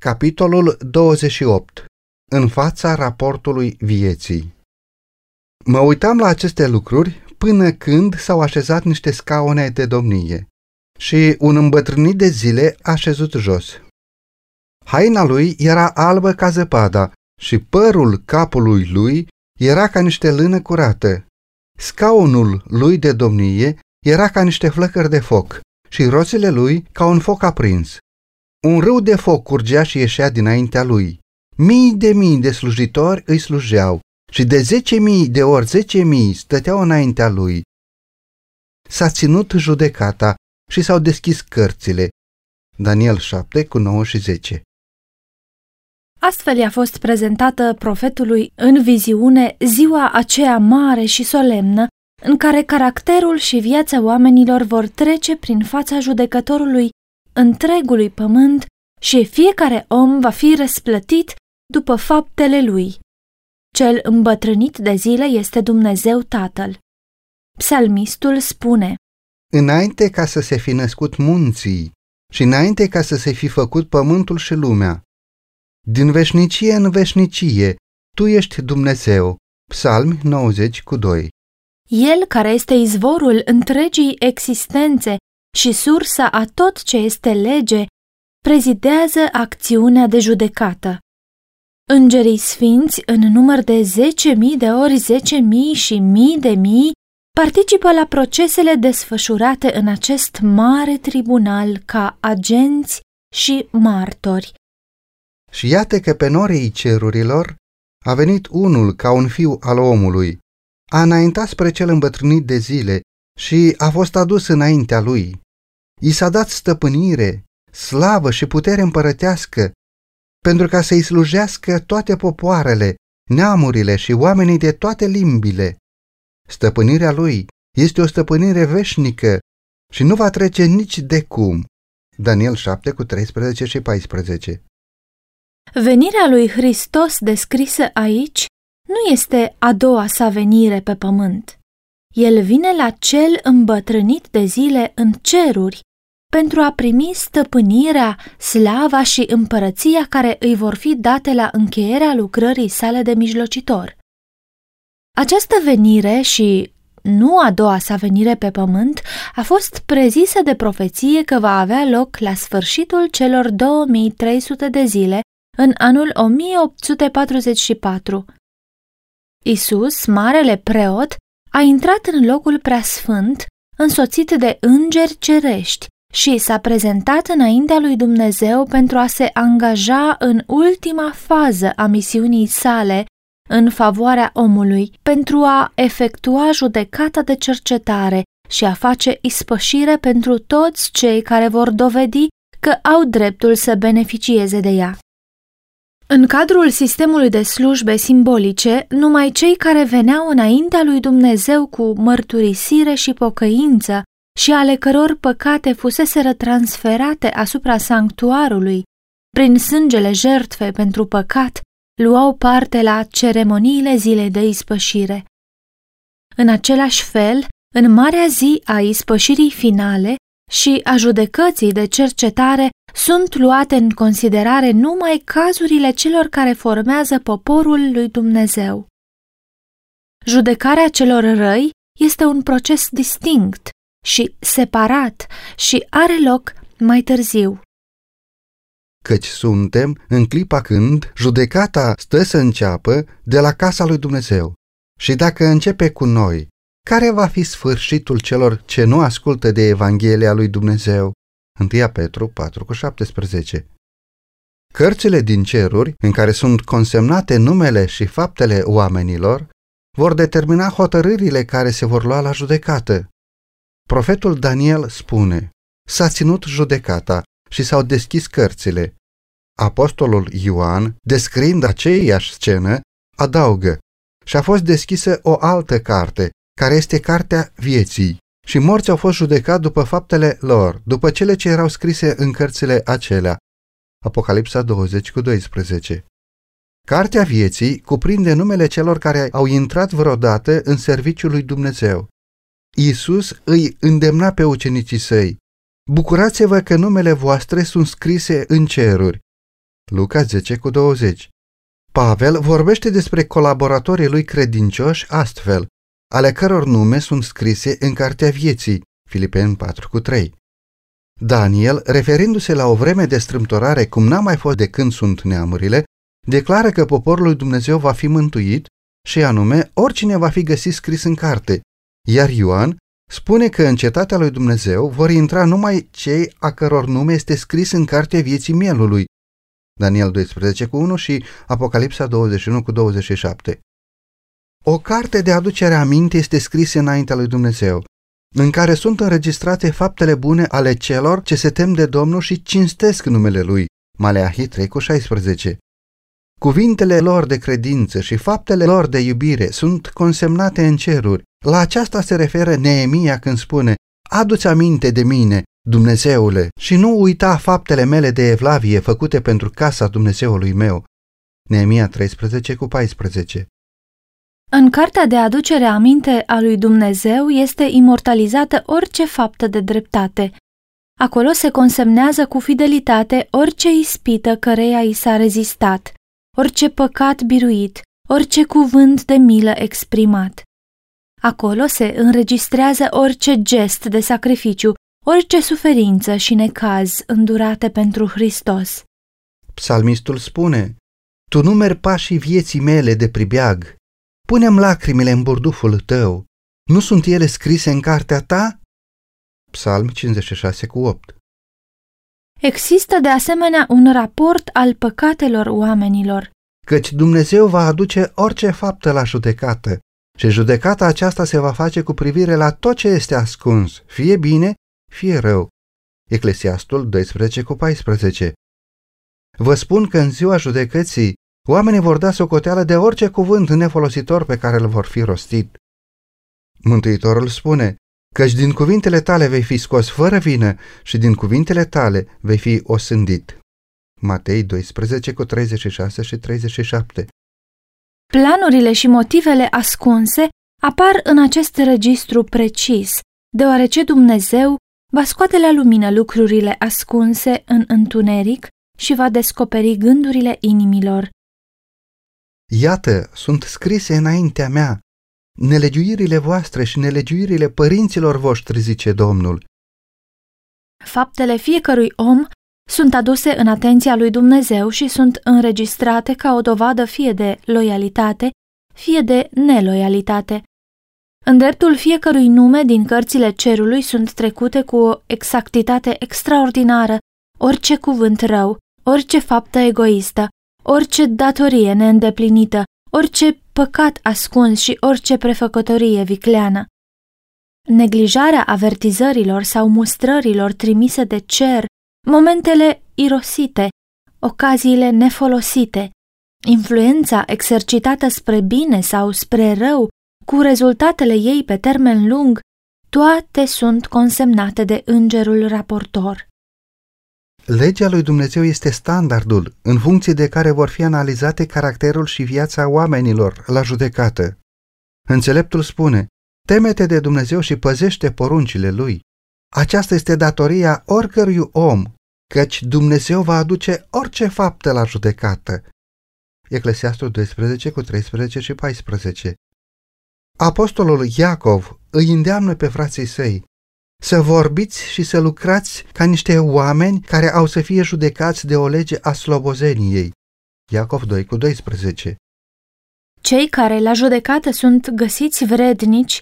Capitolul 28. În fața raportului vieții. Mă uitam la aceste lucruri până când s-au așezat niște scaune de domnie și un îmbătrânit de zile a șezut jos. Haina lui era albă ca zăpada și părul capului lui era ca niște lână curată. Scaunul lui de domnie era ca niște flăcări de foc și roțile lui ca un foc aprins. Un râu de foc curgea și ieșea dinaintea lui. Mii de mii de slujitori îi slujeau și de zece mii de ori zece mii stăteau înaintea lui. S-a ținut judecata și s-au deschis cărțile. Daniel 7 cu 9 și 10 Astfel i-a fost prezentată profetului în viziune ziua aceea mare și solemnă în care caracterul și viața oamenilor vor trece prin fața judecătorului întregului pământ și fiecare om va fi răsplătit după faptele lui. Cel îmbătrânit de zile este Dumnezeu Tatăl. Psalmistul spune Înainte ca să se fi născut munții și înainte ca să se fi făcut pământul și lumea, din veșnicie în veșnicie, Tu ești Dumnezeu. Psalmi 90 cu 2 El care este izvorul întregii existențe și sursa a tot ce este lege, prezidează acțiunea de judecată. Îngerii sfinți, în număr de zece mii de ori zece mii și mii de mii, participă la procesele desfășurate în acest mare tribunal ca agenți și martori. Și iată că pe norii cerurilor a venit unul ca un fiu al omului, a înaintat spre cel îmbătrânit de zile și a fost adus înaintea lui. I s-a dat stăpânire, slavă și putere împărătească, pentru ca să-i slujească toate popoarele, neamurile și oamenii de toate limbile. Stăpânirea lui este o stăpânire veșnică și nu va trece nici de cum. Daniel 7 cu 13 și 14 Venirea lui Hristos descrisă aici nu este a doua sa venire pe pământ. El vine la cel îmbătrânit de zile în ceruri pentru a primi stăpânirea, slava și împărăția care îi vor fi date la încheierea lucrării sale de mijlocitor. Această venire și nu a doua sa venire pe pământ a fost prezisă de profeție că va avea loc la sfârșitul celor 2300 de zile în anul 1844. Isus, marele preot, a intrat în locul preasfânt, însoțit de îngeri cerești și s-a prezentat înaintea lui Dumnezeu pentru a se angaja în ultima fază a misiunii sale în favoarea omului, pentru a efectua judecata de cercetare și a face ispășire pentru toți cei care vor dovedi că au dreptul să beneficieze de ea. În cadrul sistemului de slujbe simbolice, numai cei care veneau înaintea lui Dumnezeu cu mărturisire și pocăință și ale căror păcate fuseseră transferate asupra sanctuarului prin sângele jertfe pentru păcat, luau parte la ceremoniile zilei de ispășire. În același fel, în marea zi a ispășirii finale și a judecății de cercetare sunt luate în considerare numai cazurile celor care formează poporul lui Dumnezeu. Judecarea celor răi este un proces distinct și separat și are loc mai târziu. Căci suntem în clipa când judecata stă să înceapă de la casa lui Dumnezeu. Și dacă începe cu noi, care va fi sfârșitul celor ce nu ascultă de Evanghelia lui Dumnezeu? 1 Petru 4 cu 17 Cărțile din ceruri, în care sunt consemnate numele și faptele oamenilor, vor determina hotărârile care se vor lua la judecată. Profetul Daniel spune, s-a ținut judecata și s-au deschis cărțile. Apostolul Ioan, descriind aceeași scenă, adaugă, și a fost deschisă o altă carte, care este cartea vieții. Și morți au fost judecați după faptele lor, după cele ce erau scrise în cărțile acelea. Apocalipsa 20 cu 12 Cartea vieții cuprinde numele celor care au intrat vreodată în serviciul lui Dumnezeu. Iisus îi îndemna pe ucenicii săi, Bucurați-vă că numele voastre sunt scrise în ceruri. Luca 10 cu 20. Pavel vorbește despre colaboratorii lui credincioși astfel, ale căror nume sunt scrise în Cartea Vieții, Filipeni 4 cu 3. Daniel, referindu-se la o vreme de strâmtorare cum n-a mai fost de când sunt neamurile, declară că poporul lui Dumnezeu va fi mântuit și anume oricine va fi găsit scris în carte, iar Ioan spune că în cetatea lui Dumnezeu vor intra numai cei a căror nume este scris în cartea vieții mielului, Daniel 12 cu 1 și Apocalipsa 21 cu 27. O carte de aducere aminte este scrisă înaintea lui Dumnezeu, în care sunt înregistrate faptele bune ale celor ce se tem de Domnul și cinstesc numele Lui. Maleahi 3 cu 16. Cuvintele lor de credință și faptele lor de iubire sunt consemnate în ceruri. La aceasta se referă Neemia când spune, Adu-ți aminte de mine, Dumnezeule, și nu uita faptele mele de evlavie făcute pentru casa Dumnezeului meu. Neemia 13 cu 14 În cartea de aducere aminte a lui Dumnezeu este imortalizată orice faptă de dreptate. Acolo se consemnează cu fidelitate orice ispită căreia i s-a rezistat, orice păcat biruit, orice cuvânt de milă exprimat. Acolo se înregistrează orice gest de sacrificiu, orice suferință și necaz îndurate pentru Hristos. Psalmistul spune, Tu numeri pașii vieții mele de pribeag, punem lacrimile în burduful tău, nu sunt ele scrise în cartea ta? Psalm 56 cu 8 Există de asemenea un raport al păcatelor oamenilor. Căci Dumnezeu va aduce orice faptă la judecată și judecata aceasta se va face cu privire la tot ce este ascuns, fie bine, fie rău. Eclesiastul 12 cu 14 Vă spun că în ziua judecății oamenii vor da socoteală de orice cuvânt nefolositor pe care îl vor fi rostit. Mântuitorul spune, căci din cuvintele tale vei fi scos fără vină și din cuvintele tale vei fi osândit. Matei 12 cu 36 și 37 Planurile și motivele ascunse apar în acest registru precis, deoarece Dumnezeu va scoate la lumină lucrurile ascunse în întuneric și va descoperi gândurile inimilor. Iată, sunt scrise înaintea mea, nelegiuirile voastre și nelegiuirile părinților voștri, zice Domnul. Faptele fiecărui om sunt aduse în atenția lui Dumnezeu și sunt înregistrate ca o dovadă fie de loialitate, fie de neloialitate. În dreptul fiecărui nume din cărțile cerului sunt trecute cu o exactitate extraordinară orice cuvânt rău, orice faptă egoistă, orice datorie neîndeplinită, orice păcat ascuns și orice prefăcătorie vicleană. Neglijarea avertizărilor sau mustrărilor trimise de cer, momentele irosite, ocaziile nefolosite, influența exercitată spre bine sau spre rău cu rezultatele ei pe termen lung, toate sunt consemnate de îngerul raportor. Legea lui Dumnezeu este standardul în funcție de care vor fi analizate caracterul și viața oamenilor la judecată. Înțeleptul spune, temete de Dumnezeu și păzește poruncile lui. Aceasta este datoria oricărui om, căci Dumnezeu va aduce orice faptă la judecată. Eclesiastul 12 cu 13 și 14 Apostolul Iacov îi îndeamnă pe frații săi să vorbiți și să lucrați ca niște oameni care au să fie judecați de o lege a slobozeniei. Iacov 2 cu 12 Cei care la judecată sunt găsiți vrednici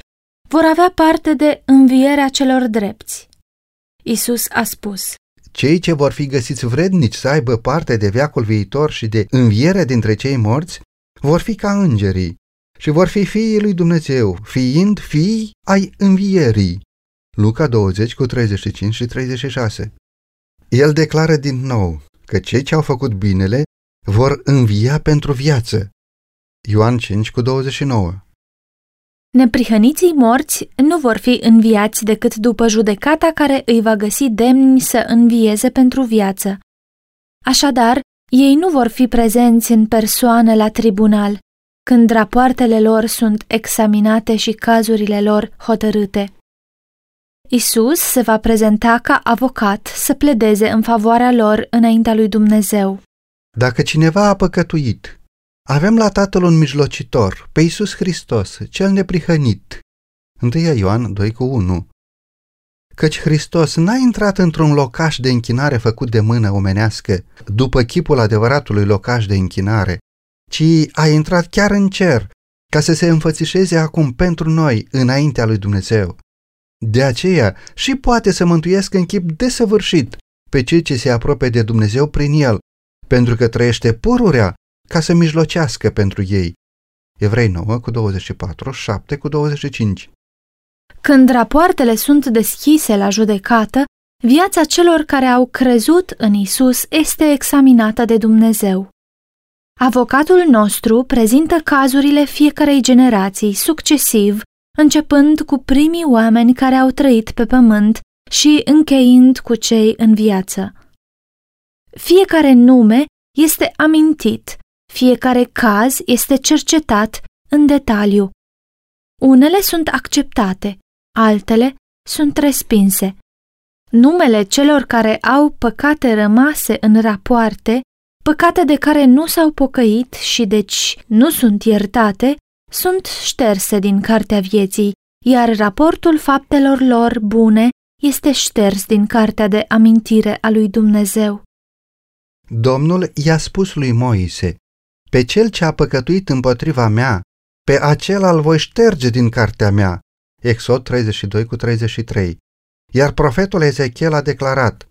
vor avea parte de învierea celor drepți. Isus a spus, Cei ce vor fi găsiți vrednici să aibă parte de veacul viitor și de înviere dintre cei morți vor fi ca îngerii și vor fi fiii lui Dumnezeu, fiind fii ai învierii. Luca 20 cu 35 și 36 El declară din nou că cei ce au făcut binele vor învia pentru viață. Ioan 5 cu 29 Neprihăniții morți nu vor fi înviați decât după judecata care îi va găsi demni să învieze pentru viață. Așadar, ei nu vor fi prezenți în persoană la tribunal, când rapoartele lor sunt examinate și cazurile lor hotărâte. Isus se va prezenta ca avocat să pledeze în favoarea lor înaintea lui Dumnezeu. Dacă cineva a păcătuit, avem la Tatăl un mijlocitor, pe Iisus Hristos, cel neprihănit. 1 Ioan 2 cu 1 Căci Hristos n-a intrat într-un locaș de închinare făcut de mână omenească, după chipul adevăratului locaș de închinare, ci a intrat chiar în cer, ca să se înfățișeze acum pentru noi înaintea lui Dumnezeu. De aceea și poate să mântuiască în chip desăvârșit pe cei ce se apropie de Dumnezeu prin el, pentru că trăiește pururea ca să mijlocească pentru ei. Evrei 9 cu 24, 7 cu 25 Când rapoartele sunt deschise la judecată, viața celor care au crezut în Isus este examinată de Dumnezeu. Avocatul nostru prezintă cazurile fiecarei generații succesiv, începând cu primii oameni care au trăit pe pământ și încheind cu cei în viață. Fiecare nume este amintit, fiecare caz este cercetat în detaliu. Unele sunt acceptate, altele sunt respinse. Numele celor care au păcate rămase în rapoarte, păcate de care nu s-au pocăit și deci nu sunt iertate, sunt șterse din cartea vieții, iar raportul faptelor lor bune este șters din cartea de amintire a lui Dumnezeu. Domnul i-a spus lui Moise, pe cel ce a păcătuit împotriva mea, pe acela îl voi șterge din cartea mea. Exod 32 cu 33. Iar profetul Ezechiel a declarat,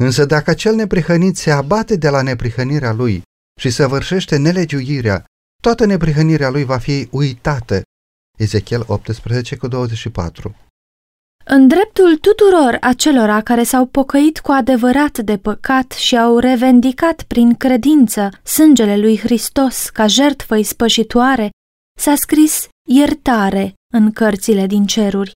însă dacă cel neprihănit se abate de la neprihănirea lui și săvârșește nelegiuirea, toată neprihănirea lui va fi uitată. Ezechiel 18 cu 24. În dreptul tuturor acelora care s-au pocăit cu adevărat de păcat și au revendicat prin credință sângele lui Hristos ca jertfă ispășitoare, s-a scris iertare în cărțile din ceruri.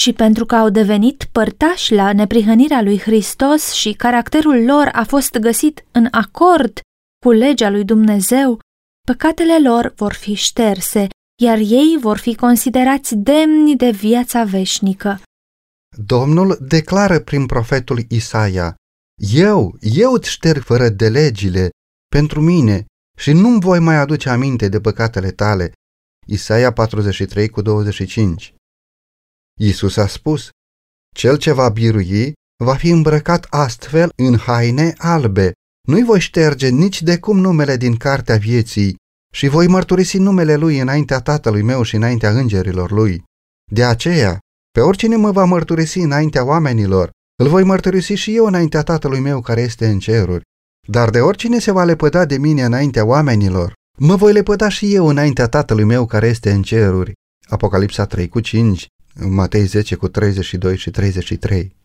Și pentru că au devenit părtași la neprihănirea lui Hristos și caracterul lor a fost găsit în acord cu legea lui Dumnezeu, păcatele lor vor fi șterse iar ei vor fi considerați demni de viața veșnică. Domnul declară prin profetul Isaia, Eu, eu îți șterg fără de legile pentru mine și nu-mi voi mai aduce aminte de păcatele tale. Isaia 43 cu 25 Iisus a spus, Cel ce va birui va fi îmbrăcat astfel în haine albe. Nu-i voi șterge nici de cum numele din cartea vieții, și voi mărturisi numele Lui înaintea Tatălui meu și înaintea îngerilor Lui. De aceea, pe oricine mă va mărturisi înaintea oamenilor, îl voi mărturisi și eu înaintea Tatălui meu care este în ceruri. Dar de oricine se va lepăda de mine înaintea oamenilor, mă voi lepăda și eu înaintea Tatălui meu care este în ceruri. Apocalipsa 3 cu 5, Matei 10 cu 32 și 33.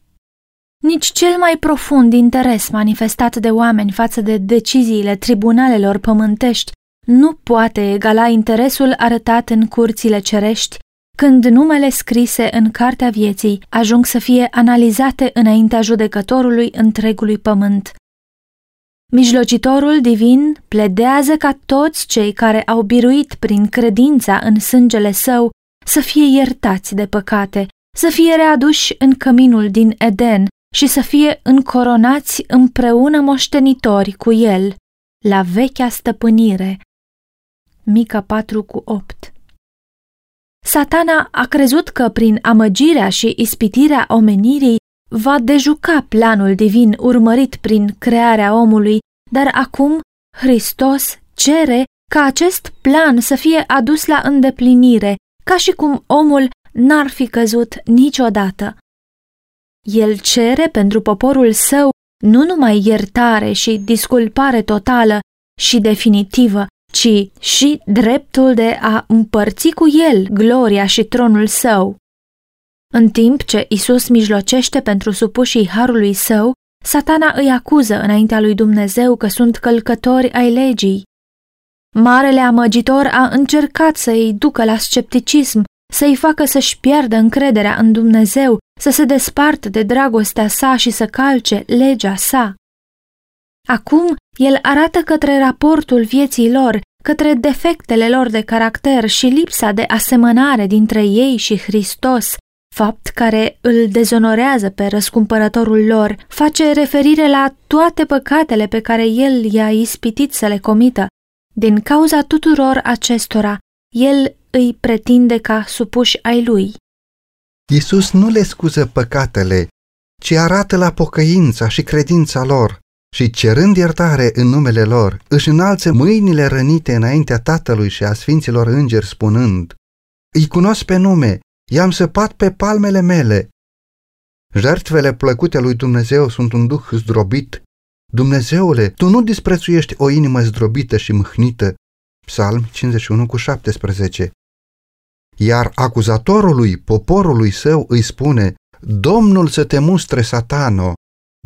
Nici cel mai profund interes manifestat de oameni față de deciziile tribunalelor pământești nu poate egala interesul arătat în curțile cerești când numele scrise în cartea vieții ajung să fie analizate înaintea judecătorului întregului pământ. Mijlocitorul divin pledează ca toți cei care au biruit prin credința în sângele său să fie iertați de păcate, să fie readuși în căminul din Eden și să fie încoronați împreună moștenitori cu el la vechea stăpânire, Mica 4 cu 8 Satana a crezut că prin amăgirea și ispitirea omenirii va dejuca planul divin urmărit prin crearea omului, dar acum Hristos cere ca acest plan să fie adus la îndeplinire, ca și cum omul n-ar fi căzut niciodată. El cere pentru poporul său nu numai iertare și disculpare totală și definitivă, ci și dreptul de a împărți cu el gloria și tronul său. În timp ce Isus mijlocește pentru supușii harului său, satana îi acuză înaintea lui Dumnezeu că sunt călcători ai legii. Marele amăgitor a încercat să îi ducă la scepticism, să-i facă să-și piardă încrederea în Dumnezeu, să se despartă de dragostea sa și să calce legea sa. Acum el arată către raportul vieții lor, către defectele lor de caracter și lipsa de asemănare dintre ei și Hristos, fapt care îl dezonorează pe răscumpărătorul lor, face referire la toate păcatele pe care el i-a ispitit să le comită. Din cauza tuturor acestora, el îi pretinde ca supuși ai lui. Iisus nu le scuză păcatele, ci arată la pocăința și credința lor și cerând iertare în numele lor, își înalță mâinile rănite înaintea Tatălui și a Sfinților Îngeri spunând, Îi cunosc pe nume, i-am săpat pe palmele mele. Jertfele plăcute lui Dumnezeu sunt un duh zdrobit. Dumnezeule, tu nu disprețuiești o inimă zdrobită și mâhnită. Psalm 51 cu 17 Iar acuzatorului, poporului său, îi spune, Domnul să te mustre, satano,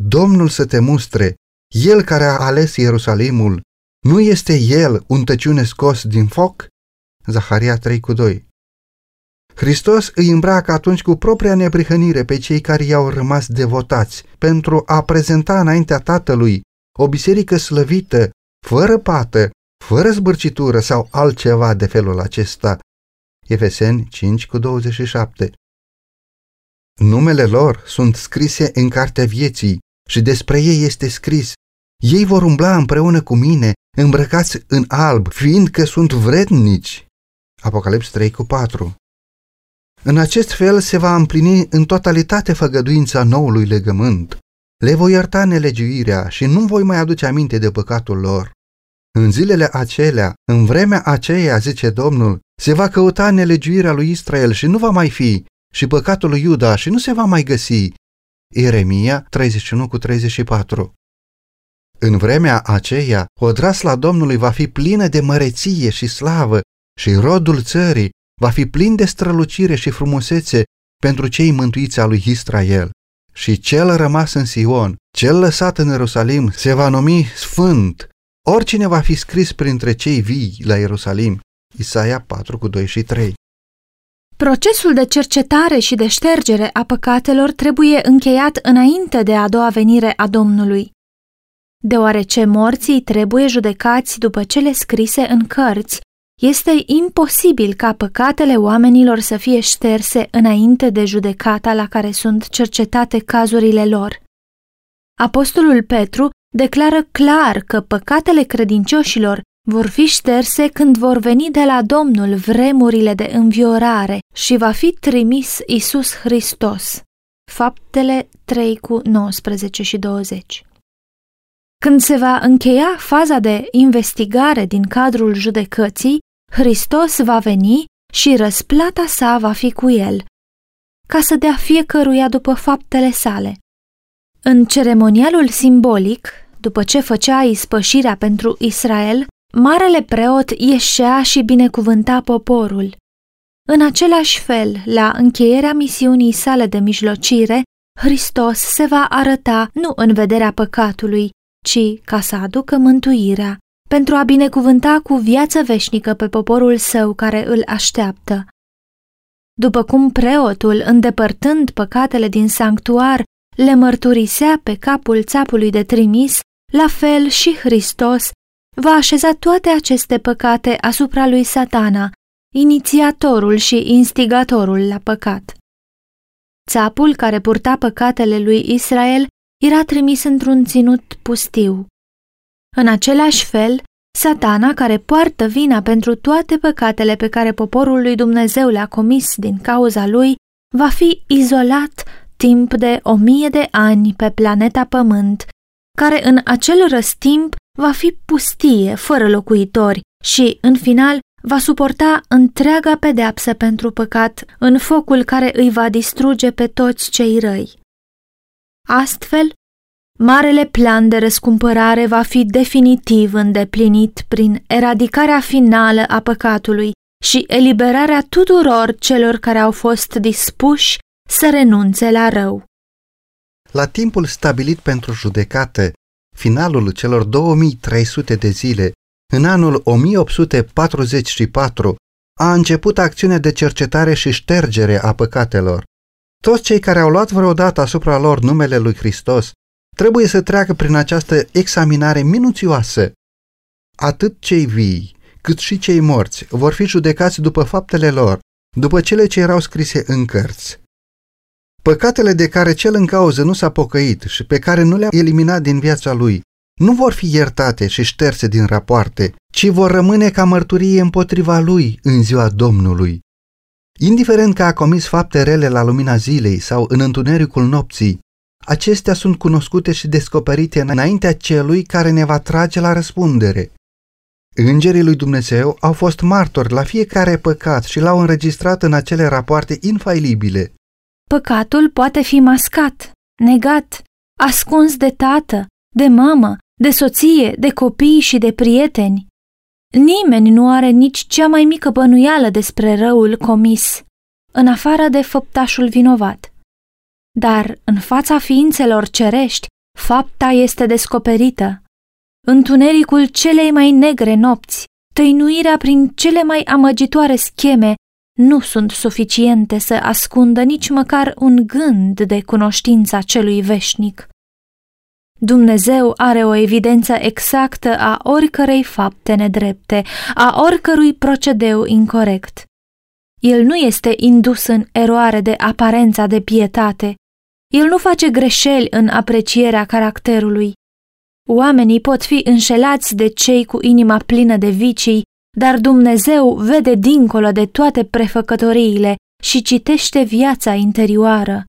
Domnul să te mustre, el care a ales Ierusalimul, nu este el un tăciune scos din foc? Zaharia 3 cu 2 Hristos îi îmbracă atunci cu propria neprihănire pe cei care i-au rămas devotați pentru a prezenta înaintea Tatălui o biserică slăvită, fără pată, fără zbârcitură sau altceva de felul acesta. Efeseni 5 cu 27 Numele lor sunt scrise în cartea vieții și despre ei este scris ei vor umbla împreună cu mine, îmbrăcați în alb, fiindcă sunt vrednici. Apocalips 3 cu 4 În acest fel se va împlini în totalitate făgăduința noului legământ. Le voi ierta nelegiuirea și nu voi mai aduce aminte de păcatul lor. În zilele acelea, în vremea aceea, zice Domnul, se va căuta nelegiuirea lui Israel și nu va mai fi, și păcatul lui Iuda și nu se va mai găsi. Ieremia 31 cu 34 în vremea aceea, odrasla Domnului va fi plină de măreție și slavă și rodul țării va fi plin de strălucire și frumusețe pentru cei mântuiți al lui Israel. Și cel rămas în Sion, cel lăsat în Ierusalim, se va numi Sfânt. Oricine va fi scris printre cei vii la Ierusalim. Isaia 4 cu 2 și 3 Procesul de cercetare și de ștergere a păcatelor trebuie încheiat înainte de a doua venire a Domnului deoarece morții trebuie judecați după cele scrise în cărți, este imposibil ca păcatele oamenilor să fie șterse înainte de judecata la care sunt cercetate cazurile lor. Apostolul Petru declară clar că păcatele credincioșilor vor fi șterse când vor veni de la Domnul vremurile de înviorare și va fi trimis Isus Hristos. Faptele 3 cu 19 și 20 când se va încheia faza de investigare din cadrul judecății, Hristos va veni și răsplata sa va fi cu el, ca să dea fiecăruia după faptele sale. În ceremonialul simbolic, după ce făcea ispășirea pentru Israel, marele preot ieșea și binecuvânta poporul. În același fel, la încheierea misiunii sale de mijlocire, Hristos se va arăta nu în vederea păcatului, ci ca să aducă mântuirea, pentru a binecuvânta cu viață veșnică pe poporul său care îl așteaptă. După cum preotul, îndepărtând păcatele din sanctuar, le mărturisea pe capul țapului de trimis, la fel și Hristos va așeza toate aceste păcate asupra lui satana, inițiatorul și instigatorul la păcat. Țapul care purta păcatele lui Israel era trimis într-un ținut pustiu. În același fel, satana, care poartă vina pentru toate păcatele pe care poporul lui Dumnezeu le-a comis din cauza lui, va fi izolat timp de o mie de ani pe planeta Pământ, care în acel răstimp va fi pustie, fără locuitori și, în final, va suporta întreaga pedeapsă pentru păcat în focul care îi va distruge pe toți cei răi. Astfel, marele plan de răscumpărare va fi definitiv îndeplinit prin eradicarea finală a păcatului și eliberarea tuturor celor care au fost dispuși să renunțe la rău. La timpul stabilit pentru judecată, finalul celor 2300 de zile, în anul 1844, a început acțiunea de cercetare și ștergere a păcatelor. Toți cei care au luat vreodată asupra lor numele lui Hristos trebuie să treacă prin această examinare minuțioasă. Atât cei vii, cât și cei morți vor fi judecați după faptele lor, după cele ce erau scrise în cărți. Păcatele de care cel în cauză nu s-a pocăit și pe care nu le-a eliminat din viața lui nu vor fi iertate și șterse din rapoarte, ci vor rămâne ca mărturie împotriva lui în ziua Domnului. Indiferent că a comis fapte rele la lumina zilei sau în întunericul nopții, acestea sunt cunoscute și descoperite înaintea celui care ne va trage la răspundere. Îngerii lui Dumnezeu au fost martori la fiecare păcat și l-au înregistrat în acele rapoarte infailibile. Păcatul poate fi mascat, negat, ascuns de tată, de mamă, de soție, de copii și de prieteni. Nimeni nu are nici cea mai mică bănuială despre răul comis, în afară de făptașul vinovat. Dar în fața ființelor cerești, fapta este descoperită. Întunericul celei mai negre nopți, tăinuirea prin cele mai amăgitoare scheme nu sunt suficiente să ascundă nici măcar un gând de cunoștința celui veșnic. Dumnezeu are o evidență exactă a oricărei fapte nedrepte, a oricărui procedeu incorrect. El nu este indus în eroare de aparența de pietate. El nu face greșeli în aprecierea caracterului. Oamenii pot fi înșelați de cei cu inima plină de vicii, dar Dumnezeu vede dincolo de toate prefăcătoriile și citește viața interioară.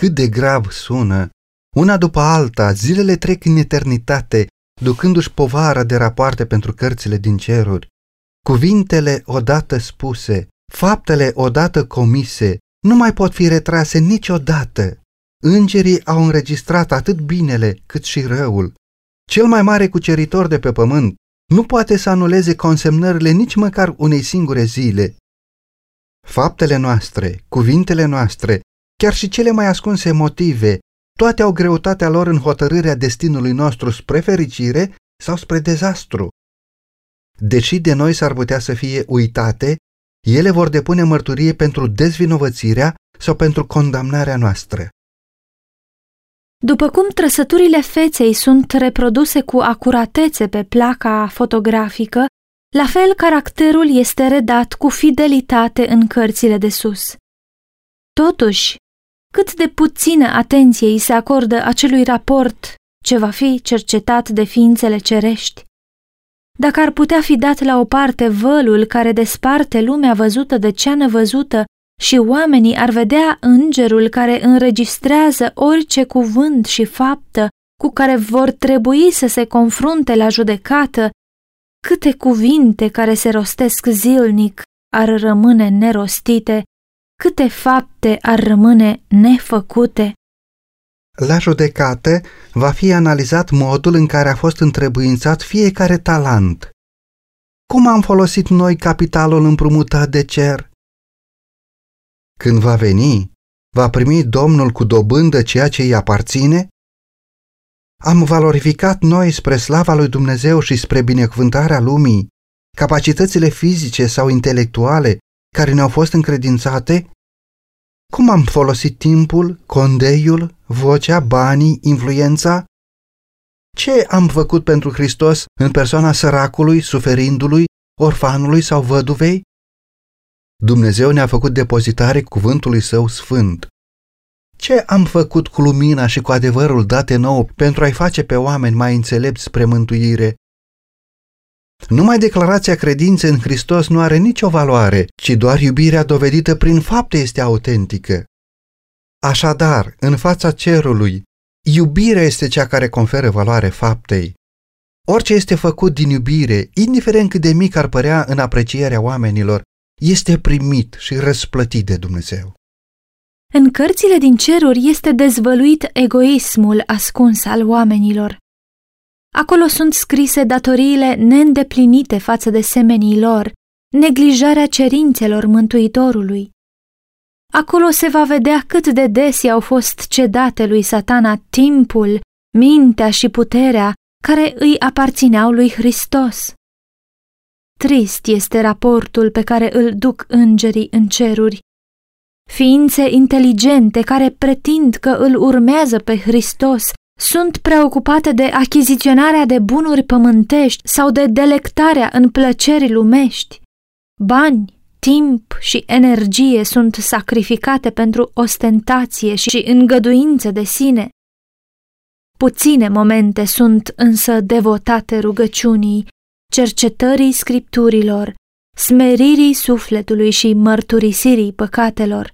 Cât de grav sună una după alta, zilele trec în eternitate, ducându-și povara de rapoarte pentru cărțile din ceruri. Cuvintele odată spuse, faptele odată comise, nu mai pot fi retrase niciodată. Îngerii au înregistrat atât binele cât și răul. Cel mai mare cuceritor de pe pământ nu poate să anuleze consemnările nici măcar unei singure zile. Faptele noastre, cuvintele noastre, chiar și cele mai ascunse motive, toate au greutatea lor în hotărârea destinului nostru spre fericire sau spre dezastru. Deși de noi s-ar putea să fie uitate, ele vor depune mărturie pentru dezvinovățirea sau pentru condamnarea noastră. După cum trăsăturile feței sunt reproduse cu acuratețe pe placa fotografică, la fel caracterul este redat cu fidelitate în cărțile de sus. Totuși, cât de puțină atenție îi se acordă acelui raport ce va fi cercetat de ființele cerești. Dacă ar putea fi dat la o parte vălul care desparte lumea văzută de cea nevăzută și oamenii ar vedea îngerul care înregistrează orice cuvânt și faptă cu care vor trebui să se confrunte la judecată, câte cuvinte care se rostesc zilnic ar rămâne nerostite câte fapte ar rămâne nefăcute? La judecată va fi analizat modul în care a fost întrebuințat fiecare talent. Cum am folosit noi capitalul împrumutat de cer? Când va veni, va primi Domnul cu dobândă ceea ce îi aparține? Am valorificat noi spre slava lui Dumnezeu și spre binecuvântarea lumii capacitățile fizice sau intelectuale care ne-au fost încredințate? Cum am folosit timpul, condeiul, vocea, banii, influența? Ce am făcut pentru Hristos în persoana săracului, suferindului, orfanului sau văduvei? Dumnezeu ne-a făcut depozitare cuvântului său sfânt. Ce am făcut cu lumina și cu adevărul date nou pentru a-i face pe oameni mai înțelepți spre mântuire numai declarația credinței în Hristos nu are nicio valoare, ci doar iubirea dovedită prin fapte este autentică. Așadar, în fața cerului, iubirea este cea care conferă valoare faptei. Orice este făcut din iubire, indiferent cât de mic ar părea în aprecierea oamenilor, este primit și răsplătit de Dumnezeu. În cărțile din ceruri este dezvăluit egoismul ascuns al oamenilor. Acolo sunt scrise datoriile neîndeplinite față de semenii lor, neglijarea cerințelor Mântuitorului. Acolo se va vedea cât de des au fost cedate lui satana timpul, mintea și puterea care îi aparțineau lui Hristos. Trist este raportul pe care îl duc îngerii în ceruri. Ființe inteligente care pretind că îl urmează pe Hristos sunt preocupate de achiziționarea de bunuri pământești sau de delectarea în plăceri lumești. Bani, timp și energie sunt sacrificate pentru ostentație și îngăduință de sine. Puține momente sunt însă devotate rugăciunii, cercetării scripturilor, smeririi sufletului și mărturisirii păcatelor.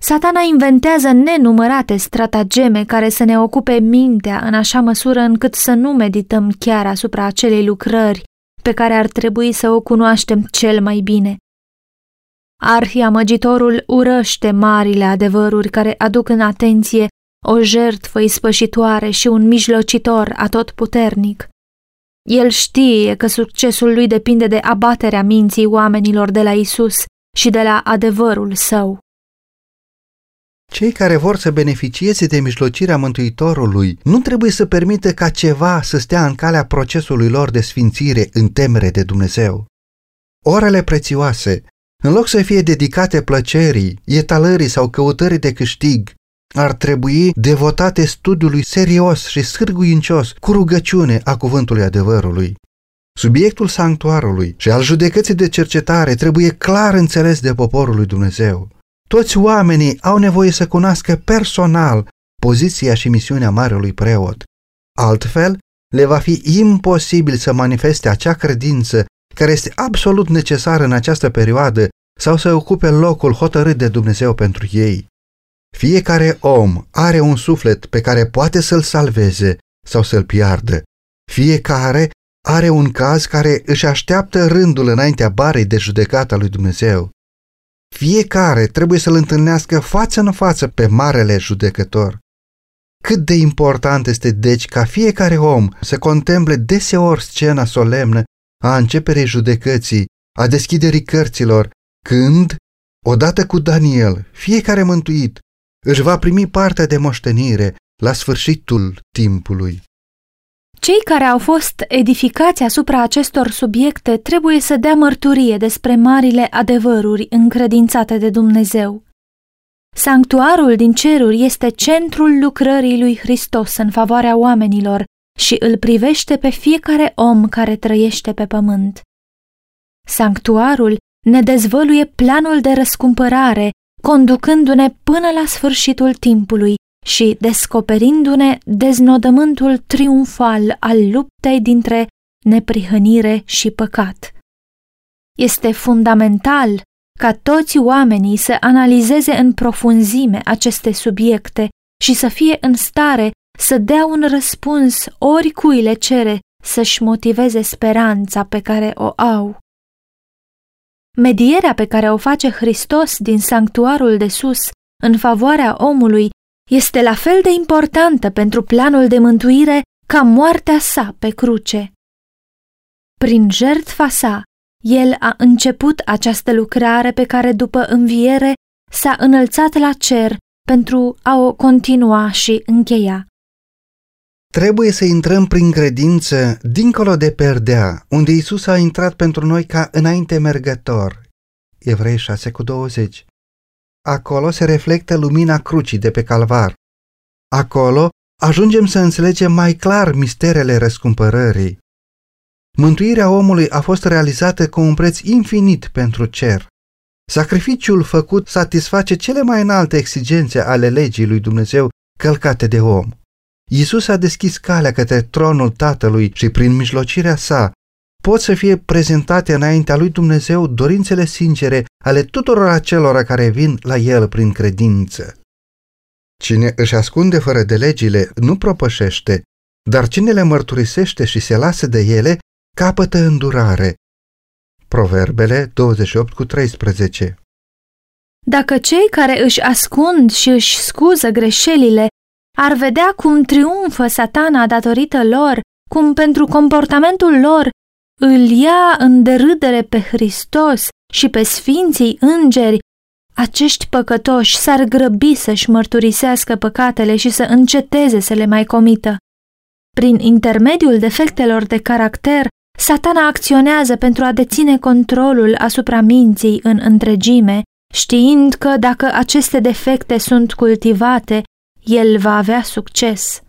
Satana inventează nenumărate stratageme care să ne ocupe mintea în așa măsură încât să nu medităm chiar asupra acelei lucrări pe care ar trebui să o cunoaștem cel mai bine. Arhiamăgitorul urăște marile adevăruri care aduc în atenție o jertfă ispășitoare și un mijlocitor atotputernic. El știe că succesul lui depinde de abaterea minții oamenilor de la Isus și de la adevărul său. Cei care vor să beneficieze de mijlocirea Mântuitorului nu trebuie să permită ca ceva să stea în calea procesului lor de sfințire în temere de Dumnezeu. Orele prețioase, în loc să fie dedicate plăcerii, etalării sau căutării de câștig, ar trebui devotate studiului serios și sârguincios cu rugăciune a cuvântului adevărului. Subiectul sanctuarului și al judecății de cercetare trebuie clar înțeles de poporul lui Dumnezeu. Toți oamenii au nevoie să cunoască personal poziția și misiunea marelui preot. Altfel, le va fi imposibil să manifeste acea credință care este absolut necesară în această perioadă sau să ocupe locul hotărât de Dumnezeu pentru ei. Fiecare om are un suflet pe care poate să-l salveze sau să-l piardă. Fiecare are un caz care își așteaptă rândul înaintea barei de judecată a lui Dumnezeu. Fiecare trebuie să-l întâlnească față în față pe marele judecător. Cât de important este deci ca fiecare om să contemple deseori scena solemnă a începerii judecății, a deschiderii cărților, când, odată cu Daniel, fiecare mântuit își va primi partea de moștenire la sfârșitul timpului. Cei care au fost edificați asupra acestor subiecte trebuie să dea mărturie despre marile adevăruri încredințate de Dumnezeu. Sanctuarul din ceruri este centrul lucrării lui Hristos în favoarea oamenilor și îl privește pe fiecare om care trăiește pe pământ. Sanctuarul ne dezvăluie planul de răscumpărare, conducându-ne până la sfârșitul timpului și descoperindu-ne deznodământul triumfal al luptei dintre neprihănire și păcat. Este fundamental ca toți oamenii să analizeze în profunzime aceste subiecte și să fie în stare să dea un răspuns oricui le cere să-și motiveze speranța pe care o au. Medierea pe care o face Hristos din sanctuarul de sus în favoarea omului este la fel de importantă pentru planul de mântuire ca moartea sa pe cruce. Prin jertfa sa, el a început această lucrare pe care după înviere s-a înălțat la cer pentru a o continua și încheia. Trebuie să intrăm prin credință dincolo de perdea, unde Isus a intrat pentru noi ca înainte mergător. Evrei 6 cu 20. Acolo se reflectă lumina crucii de pe calvar. Acolo ajungem să înțelegem mai clar misterele răscumpărării. Mântuirea omului a fost realizată cu un preț infinit pentru cer. Sacrificiul făcut satisface cele mai înalte exigențe ale legii lui Dumnezeu călcate de om. Iisus a deschis calea către tronul Tatălui și prin mijlocirea sa pot să fie prezentate înaintea lui Dumnezeu dorințele sincere ale tuturor acelora care vin la El prin credință. Cine își ascunde fără de legile nu propășește, dar cine le mărturisește și se lasă de ele, capătă îndurare. Proverbele 28 cu 13 Dacă cei care își ascund și își scuză greșelile ar vedea cum triumfă satana datorită lor, cum pentru comportamentul lor îl ia în derâdere pe Hristos și pe sfinții îngeri, acești păcătoși s-ar grăbi să-și mărturisească păcatele și să înceteze să le mai comită. Prin intermediul defectelor de caracter, satana acționează pentru a deține controlul asupra minții în întregime, știind că dacă aceste defecte sunt cultivate, el va avea succes.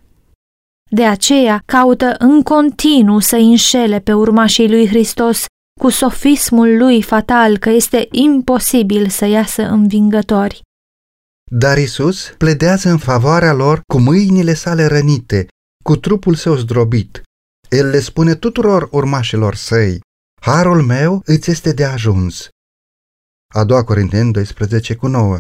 De aceea caută în continuu să înșele pe urmașii lui Hristos cu sofismul lui fatal că este imposibil să iasă învingători. Dar Isus pledează în favoarea lor cu mâinile sale rănite, cu trupul său zdrobit. El le spune tuturor urmașilor săi, Harul meu îți este de ajuns. A doua Corinteni 12 cu 9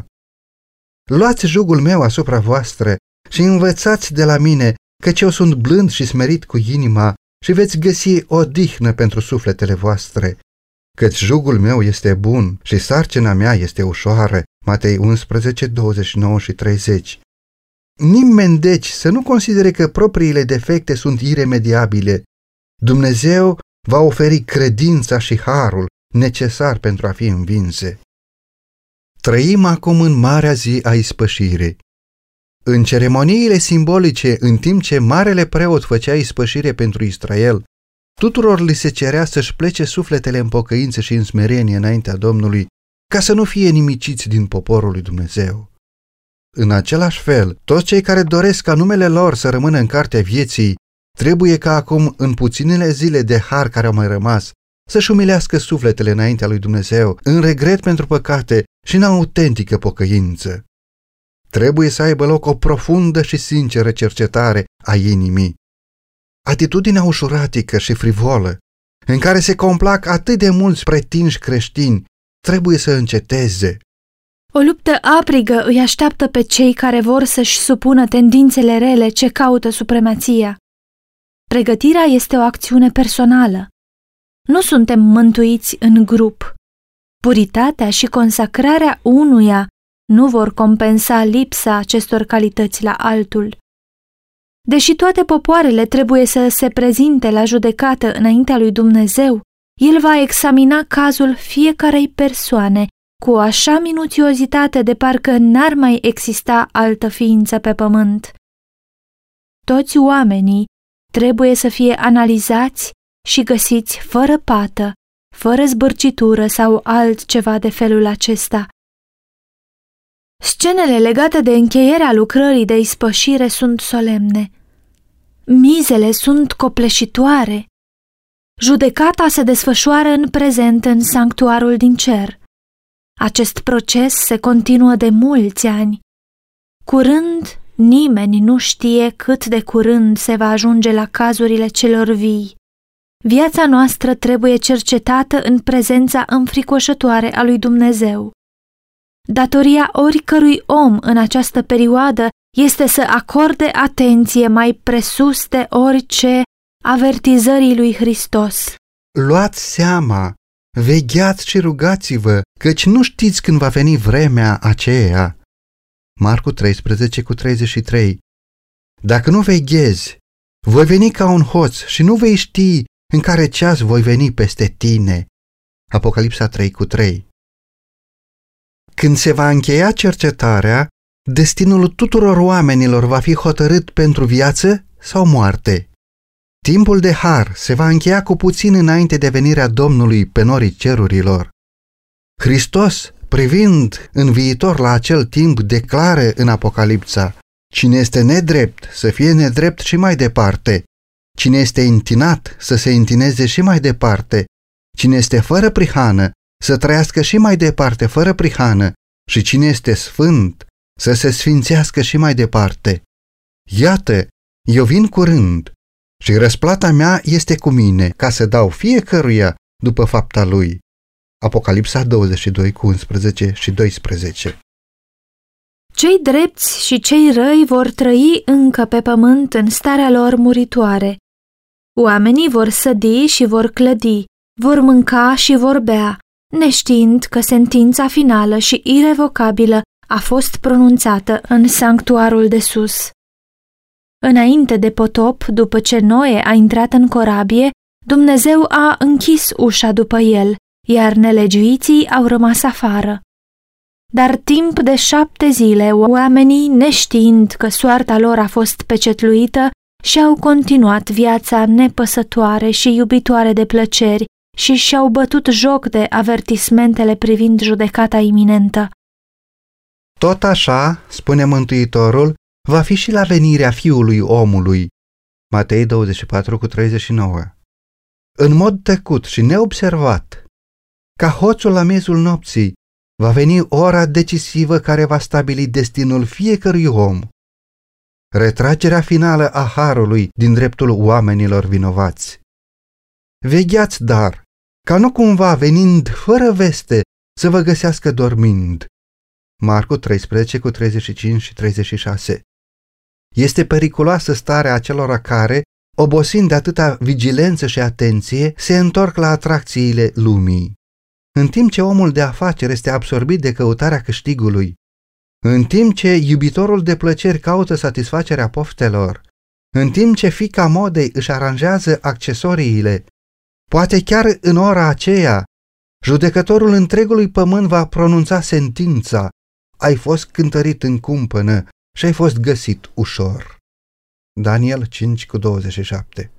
Luați jugul meu asupra voastră și învățați de la mine, căci eu sunt blând și smerit cu inima și veți găsi o dihnă pentru sufletele voastre. Căci jugul meu este bun și sarcina mea este ușoară. Matei 11, 29 și 30 Nimeni deci să nu considere că propriile defecte sunt iremediabile. Dumnezeu va oferi credința și harul necesar pentru a fi învinse. Trăim acum în marea zi a ispășirii. În ceremoniile simbolice, în timp ce marele preot făcea ispășire pentru Israel, tuturor li se cerea să-și plece sufletele în pocăință și în smerenie înaintea Domnului, ca să nu fie nimiciți din poporul lui Dumnezeu. În același fel, toți cei care doresc ca numele lor să rămână în cartea vieții, trebuie ca acum, în puținele zile de har care au mai rămas, să-și umilească sufletele înaintea lui Dumnezeu, în regret pentru păcate și în autentică pocăință. Trebuie să aibă loc o profundă și sinceră cercetare a inimii. Atitudinea ușuratică și frivolă, în care se complac atât de mulți pretinși creștini, trebuie să înceteze. O luptă aprigă îi așteaptă pe cei care vor să-și supună tendințele rele ce caută supremația. Pregătirea este o acțiune personală. Nu suntem mântuiți în grup. Puritatea și consacrarea unuia nu vor compensa lipsa acestor calități la altul. Deși toate popoarele trebuie să se prezinte la judecată înaintea lui Dumnezeu, el va examina cazul fiecarei persoane cu o așa minuțiozitate de parcă n-ar mai exista altă ființă pe pământ. Toți oamenii trebuie să fie analizați și găsiți fără pată, fără zbârcitură sau altceva de felul acesta. Scenele legate de încheierea lucrării de ispășire sunt solemne. Mizele sunt copleșitoare. Judecata se desfășoară în prezent în sanctuarul din cer. Acest proces se continuă de mulți ani. Curând, nimeni nu știe cât de curând se va ajunge la cazurile celor vii. Viața noastră trebuie cercetată în prezența înfricoșătoare a lui Dumnezeu. Datoria oricărui om în această perioadă este să acorde atenție mai presus de orice avertizării lui Hristos. Luați seama, vegheați și rugați-vă, căci nu știți când va veni vremea aceea. Marcu 13 cu 33 Dacă nu veghezi, voi veni ca un hoț și nu vei ști în care ceas voi veni peste tine. Apocalipsa 3 cu 3 Când se va încheia cercetarea, destinul tuturor oamenilor va fi hotărât pentru viață sau moarte. Timpul de har se va încheia cu puțin înainte de venirea Domnului pe norii cerurilor. Hristos, privind în viitor la acel timp, declară în Apocalipsa, Cine este nedrept, să fie nedrept și mai departe. Cine este întinat, să se întineze și mai departe. Cine este fără prihană, să trăiască și mai departe fără prihană. Și cine este sfânt, să se sfințească și mai departe. Iată, eu vin curând și răsplata mea este cu mine, ca să dau fiecăruia după fapta lui. Apocalipsa 22 cu 11 și 12 Cei drepți și cei răi vor trăi încă pe pământ în starea lor muritoare. Oamenii vor sădi și vor clădi, vor mânca și vor bea, neștiind că sentința finală și irevocabilă a fost pronunțată în sanctuarul de sus. Înainte de potop, după ce Noe a intrat în corabie, Dumnezeu a închis ușa după el, iar nelegiuiții au rămas afară. Dar timp de șapte zile, oamenii, neștiind că soarta lor a fost pecetluită, și-au continuat viața nepăsătoare și iubitoare de plăceri și și-au bătut joc de avertismentele privind judecata iminentă. Tot așa, spune Mântuitorul, va fi și la venirea Fiului omului. Matei 24 cu 39 în mod tăcut și neobservat, ca hoțul la miezul nopții, va veni ora decisivă care va stabili destinul fiecărui om. Retragerea finală a harului din dreptul oamenilor vinovați. Vegheați, dar, ca nu cumva venind fără veste să vă găsească dormind. Marcu 13 cu 35 și 36 Este periculoasă starea acelora care, obosind de atâta vigilență și atenție, se întorc la atracțiile lumii. În timp ce omul de afaceri este absorbit de căutarea câștigului, în timp ce iubitorul de plăceri caută satisfacerea poftelor, în timp ce fica modei își aranjează accesoriile, poate chiar în ora aceea, judecătorul întregului pământ va pronunța sentința, ai fost cântărit în cumpănă și ai fost găsit ușor. Daniel 5 cu 27